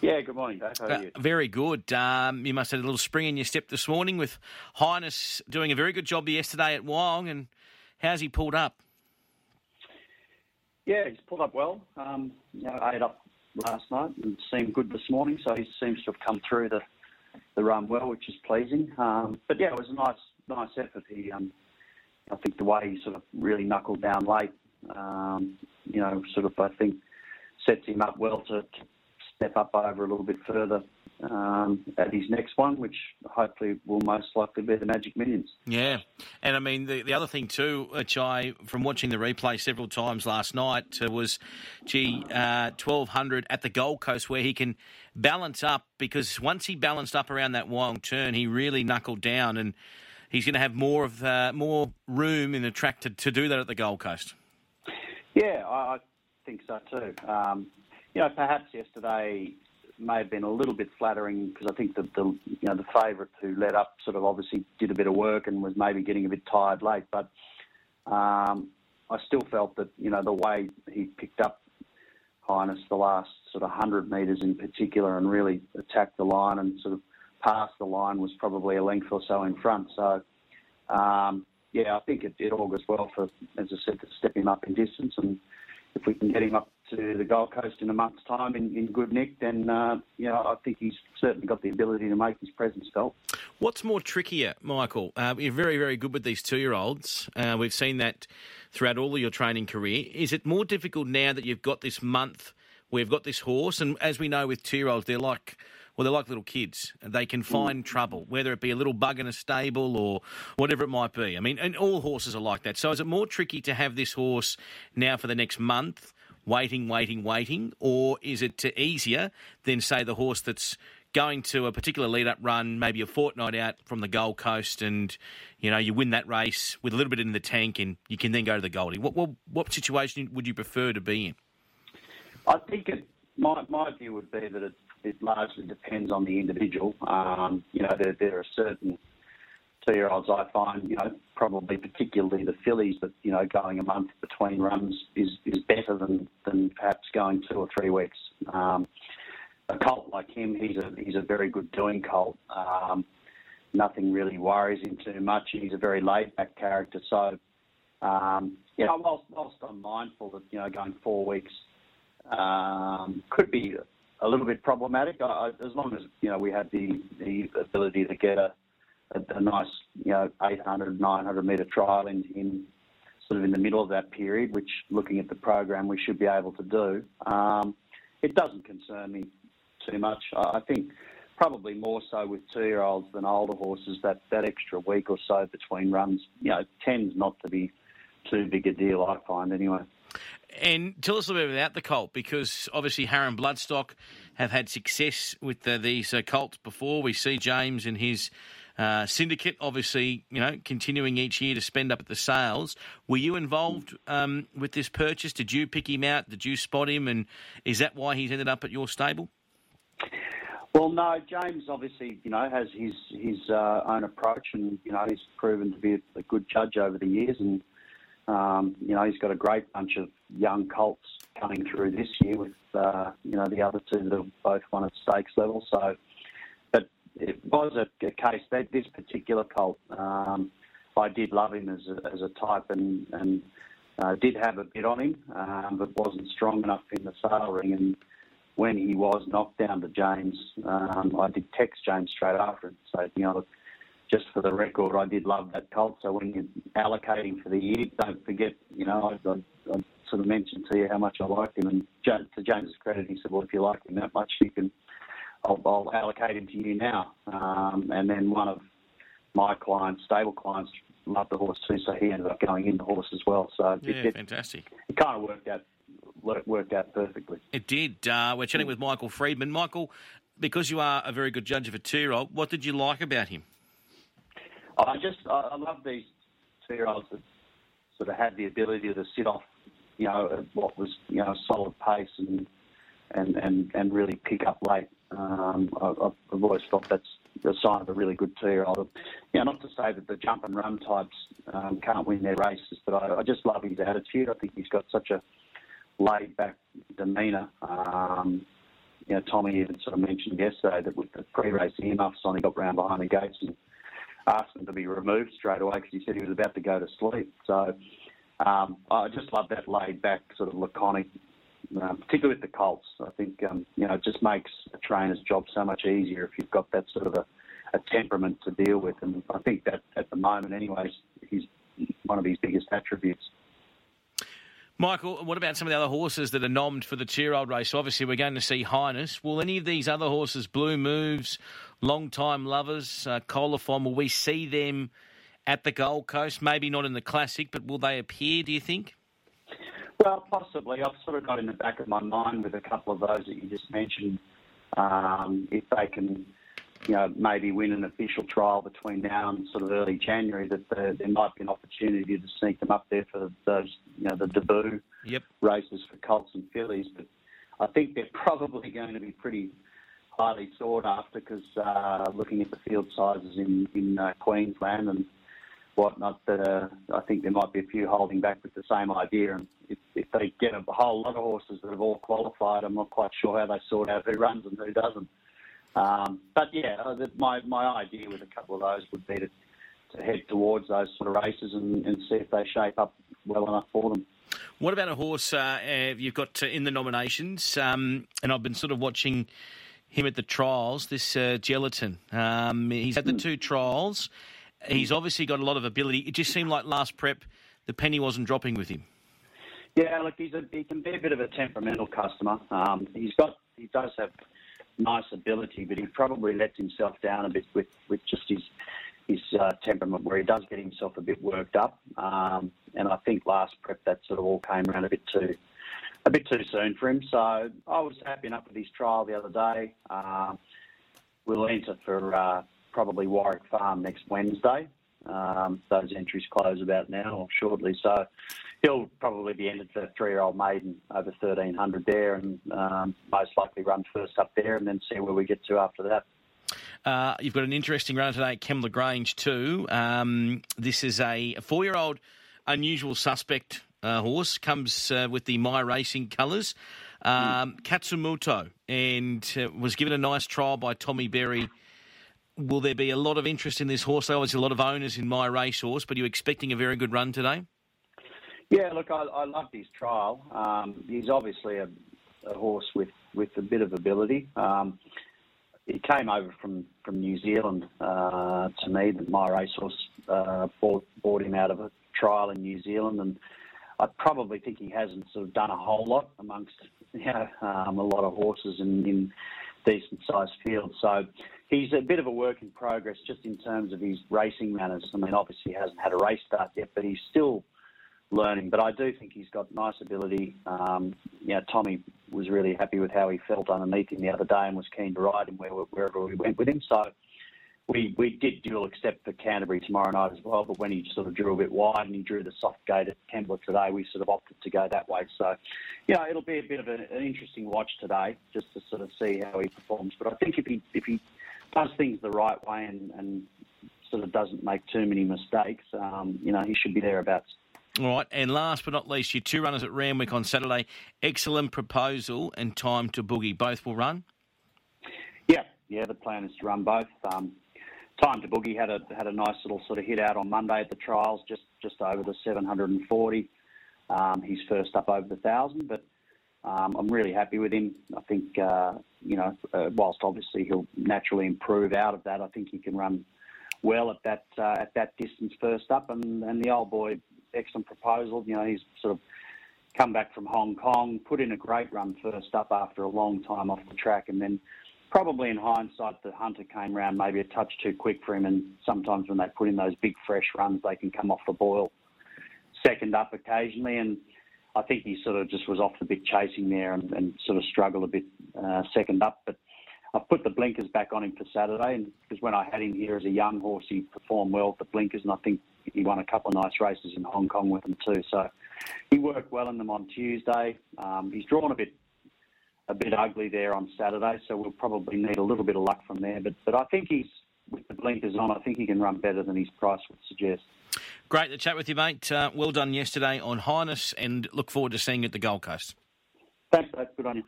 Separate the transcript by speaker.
Speaker 1: Yeah, good morning, Dave. How are
Speaker 2: Uh,
Speaker 1: you?
Speaker 2: very good. Um, you must have had a little spring in your step this morning with Highness doing a very good job yesterday at Wyong. And how's he pulled up?
Speaker 1: Yeah, he's pulled up well. Um, you know, ate up last night and seemed good this morning, so he seems to have come through the the run well, which is pleasing. Um, but yeah, it was a nice nice effort. He, um, I think the way he sort of really knuckled down late, um, you know, sort of I think sets him up well to, to step up over a little bit further um, at his next one, which hopefully will most likely be the Magic Millions.
Speaker 2: Yeah, and I mean the the other thing too, which I from watching the replay several times last night uh, was, gee, uh, twelve hundred at the Gold Coast where he can balance up because once he balanced up around that Wyong turn, he really knuckled down, and he's going to have more of uh, more room in the track to, to do that at the Gold Coast.
Speaker 1: Yeah, I, I think so too. Um, you know, perhaps yesterday may have been a little bit flattering because I think that the you know the favourite who led up sort of obviously did a bit of work and was maybe getting a bit tired late, but um, I still felt that you know the way he picked up Highness the last sort of hundred metres in particular and really attacked the line and sort of passed the line was probably a length or so in front. So. Um, yeah, I think it, it augurs well for, as I said, to step him up in distance. And if we can get him up to the Gold Coast in a month's time in, in good nick, then uh, you know I think he's certainly got the ability to make his presence felt.
Speaker 2: What's more trickier, Michael? Uh, you're very, very good with these two-year-olds. Uh, we've seen that throughout all of your training career. Is it more difficult now that you've got this month? We've got this horse, and as we know with two-year-olds, they're like well, they're like little kids. They can find trouble, whether it be a little bug in a stable or whatever it might be. I mean, and all horses are like that. So is it more tricky to have this horse now for the next month, waiting, waiting, waiting, or is it easier than, say, the horse that's going to a particular lead-up run, maybe a fortnight out from the Gold Coast, and you know you win that race with a little bit in the tank, and you can then go to the Goldie. What what, what situation would you prefer to be in?
Speaker 1: I think it, my my view would be that it, it largely depends on the individual. Um, you know, there there are certain two-year-olds I find, you know, probably particularly the fillies that you know going a month between runs is is better than than perhaps going two or three weeks. Um, a colt like him, he's a he's a very good doing colt. Um, nothing really worries him too much. He's a very laid back character. So, um, you know, whilst, whilst I'm mindful that you know going four weeks um, could be a little bit problematic, I, as long as you know we have the the ability to get a a, a nice you know 800 900 metre trial in, in sort of in the middle of that period, which looking at the program we should be able to do. Um, it doesn't concern me too much. I, think probably more so with two-year-olds than older horses. That that extra week or so between runs, you know, tends not to be too big a deal. I find anyway.
Speaker 2: And tell us a little bit about the colt, because obviously Harron Bloodstock have had success with the, these uh, colts before. We see James and his uh, syndicate, obviously, you know, continuing each year to spend up at the sales. Were you involved um, with this purchase? Did you pick him out? Did you spot him? And is that why he's ended up at your stable?
Speaker 1: Well, no, James obviously, you know, has his his uh, own approach, and you know, he's proven to be a, good judge over the years, and um, you know, he's got a great bunch of young colts coming through this year with uh, you know the other two that have both won at stakes level. So, it was a, a case that this particular colt, um, I did love him as a, as a type, and and uh, did have a bit on him, um, but wasn't strong enough in the sale ring and when he was knocked down to James, um, I did text James straight after it. So, you know, just for the record, I did love that colt. So when you're allocating for the year, don't forget, you know, I, I, I sort of mentioned to you how much I liked him. And to James's credit, he said, well, if you like him that much, you can, I'll, I'll allocate him to you now. Um, and then one of my clients, stable clients, loved the horse too, so he ended up going in the horse as well. So
Speaker 2: yeah,
Speaker 1: it, it,
Speaker 2: fantastic.
Speaker 1: It kind of worked out worked out perfectly.
Speaker 2: It did. Uh, we're chatting with Michael Freedman. Michael, because you are a very good judge of a two-year-old, what did you like about him?
Speaker 1: I just I, I love these two-year-olds that sort of had the ability to sit off, you know, what was you know solid pace and and and, and really pick up late. Um, I, I've always thought that's a sign of a really good two-year-old. You know, not to say that the jump and run types um, can't win their races, but I, I just love his attitude. I think he's got such a laid back demeanour. Um, you know, Tommy even sort of mentioned yesterday that with the pre-race earmuffs on, he got round behind the gates and asked them to be removed straight away because he said he was about to go to sleep. So um, I just love that laid back, sort of laconic, uh, particularly with the Colts. I think um, you know it just makes a trainer's job so much easier if you've got that sort of a, a temperament to deal with. And I think that at the moment, anyways, he's one of his biggest attributes.
Speaker 2: Michael, what about some of the other horses that are nommed for the two-year-old race? Obviously, we're going to see Highness. Will any of these other horses, Blue Moves, Long Time Lovers, uh, Colophon, will we see them at the Gold Coast? Maybe not in the Classic, but will they appear, do you think?
Speaker 1: Well, possibly. I've sort of got in the back of my mind with a couple of those that you just mentioned. Um, if they can you know, maybe win an official trial between now and sort of early January, that there, there might be an opportunity to sneak them up there for those, you know, the debut
Speaker 2: yep.
Speaker 1: races for Colts and fillies. But I think they're probably going to be pretty highly sought after because uh, looking at the field sizes in in uh, Queensland and whatnot, that uh, I think there might be a few holding back with the same idea. And if, if they get a whole lot of horses that have all qualified, I'm not quite sure how they sort out who runs and who doesn't. Um, but yeah, uh, my my idea with a couple of those would be to, to head towards those sort of races and, and see if they shape up well enough for them.
Speaker 2: What about a horse uh, uh you've got in the nominations? Um, and I've been sort of watching him at the trials. This uh, Gelatin, um, he's had the hmm. two trials. He's obviously got a lot of ability. It just seemed like last prep, the penny wasn't dropping with him.
Speaker 1: Yeah, look, he's a, he can be a bit of a temperamental customer. Um, he's got he does have nice ability, but he probably lets himself down a bit with, with just his his uh, temperament, where he does get himself a bit worked up. Um, and I think last prep that sort of all came around a bit too a bit too soon for him. So I was happy enough with his trial the other day. Um, we'll enter for uh, probably Warwick Farm next Wednesday. Um, those entries close about now or shortly, so he'll probably be entered for three-year-old maiden over 1300 there, and um, most likely run first up there, and then see where we get to after that.
Speaker 2: Uh, you've got an interesting run today at Kembla Grange too. Um, this is a four-year-old unusual suspect uh, horse, comes uh, with the My Racing colours. Um, mm. Katsumoto, and uh, was given a nice trial by Tommy Berry will there be a lot of interest in this horse? There a lot of owners in MyRacehorse, but are you expecting a very good run today?
Speaker 1: Yeah, look, I, I loved his trial. Um, he's obviously a, a, horse with, with a bit of ability. Um, he came over from, from New Zealand uh, to me. MyRacehorse uh, bought, bought him out of a trial in New Zealand, and I probably think he hasn't sort of done a whole lot amongst you know, um, a lot of horses in, in decent sized field. So he's a bit of a work in progress just in terms of his racing manners. I mean, obviously he hasn't had a race start yet, but he's still learning. But I do think he's got nice ability. Um, you know, Tommy was really happy with how he felt underneath him the other day and was keen to ride him wherever we went with him. So we, we did dual accept for Canterbury tomorrow night as well, but when he sort of drew a bit wide and he drew the soft gate at Kembla today, we sort of opted to go that way. So, you know, it'll be a bit of an, an interesting watch today, just to sort of see how he performs. But I think if he if he does things the right way and, and sort of doesn't make too many mistakes, um, you know, he should be thereabouts.
Speaker 2: All right, and last but not least, your two runners at Randwick on Saturday, Excellent Proposal and Time to Boogie. Both will run?
Speaker 1: Yeah, yeah, the plan is to run both. Um, Time to Boogie had a had a nice little sort of hit out on Monday at the trials, just just over the 740. Um, he's first up over the thousand, but um, I'm really happy with him. I think uh, you know, uh, whilst obviously he'll naturally improve out of that, I think he can run well at that uh, at that distance first up. And, and the old boy, excellent proposal. You know, he's sort of come back from Hong Kong, put in a great run first up after a long time off the track, and then probably in hindsight, the Hunter came round maybe a touch too quick for him. And sometimes when they put in those big fresh runs, they can come off the boil second up occasionally. And I think he sort of just was off the bit chasing there and, and sort of struggled a bit uh, second up. But I've put the blinkers back on him for Saturday, because when I had him here as a young horse, he performed well with the blinkers, and I think he won a couple of nice races in Hong Kong with them too. So he worked well in them on Tuesday. Um, he's drawn a bit a bit ugly there on Saturday, so we'll probably need a little bit of luck from there. But but I think he's with the blinkers on. I think he can run better than his price would suggest.
Speaker 2: Great to chat with you, mate. Uh, well done yesterday on Highness, and look forward to seeing you at the Gold Coast.
Speaker 1: Thanks, mate. Good on you.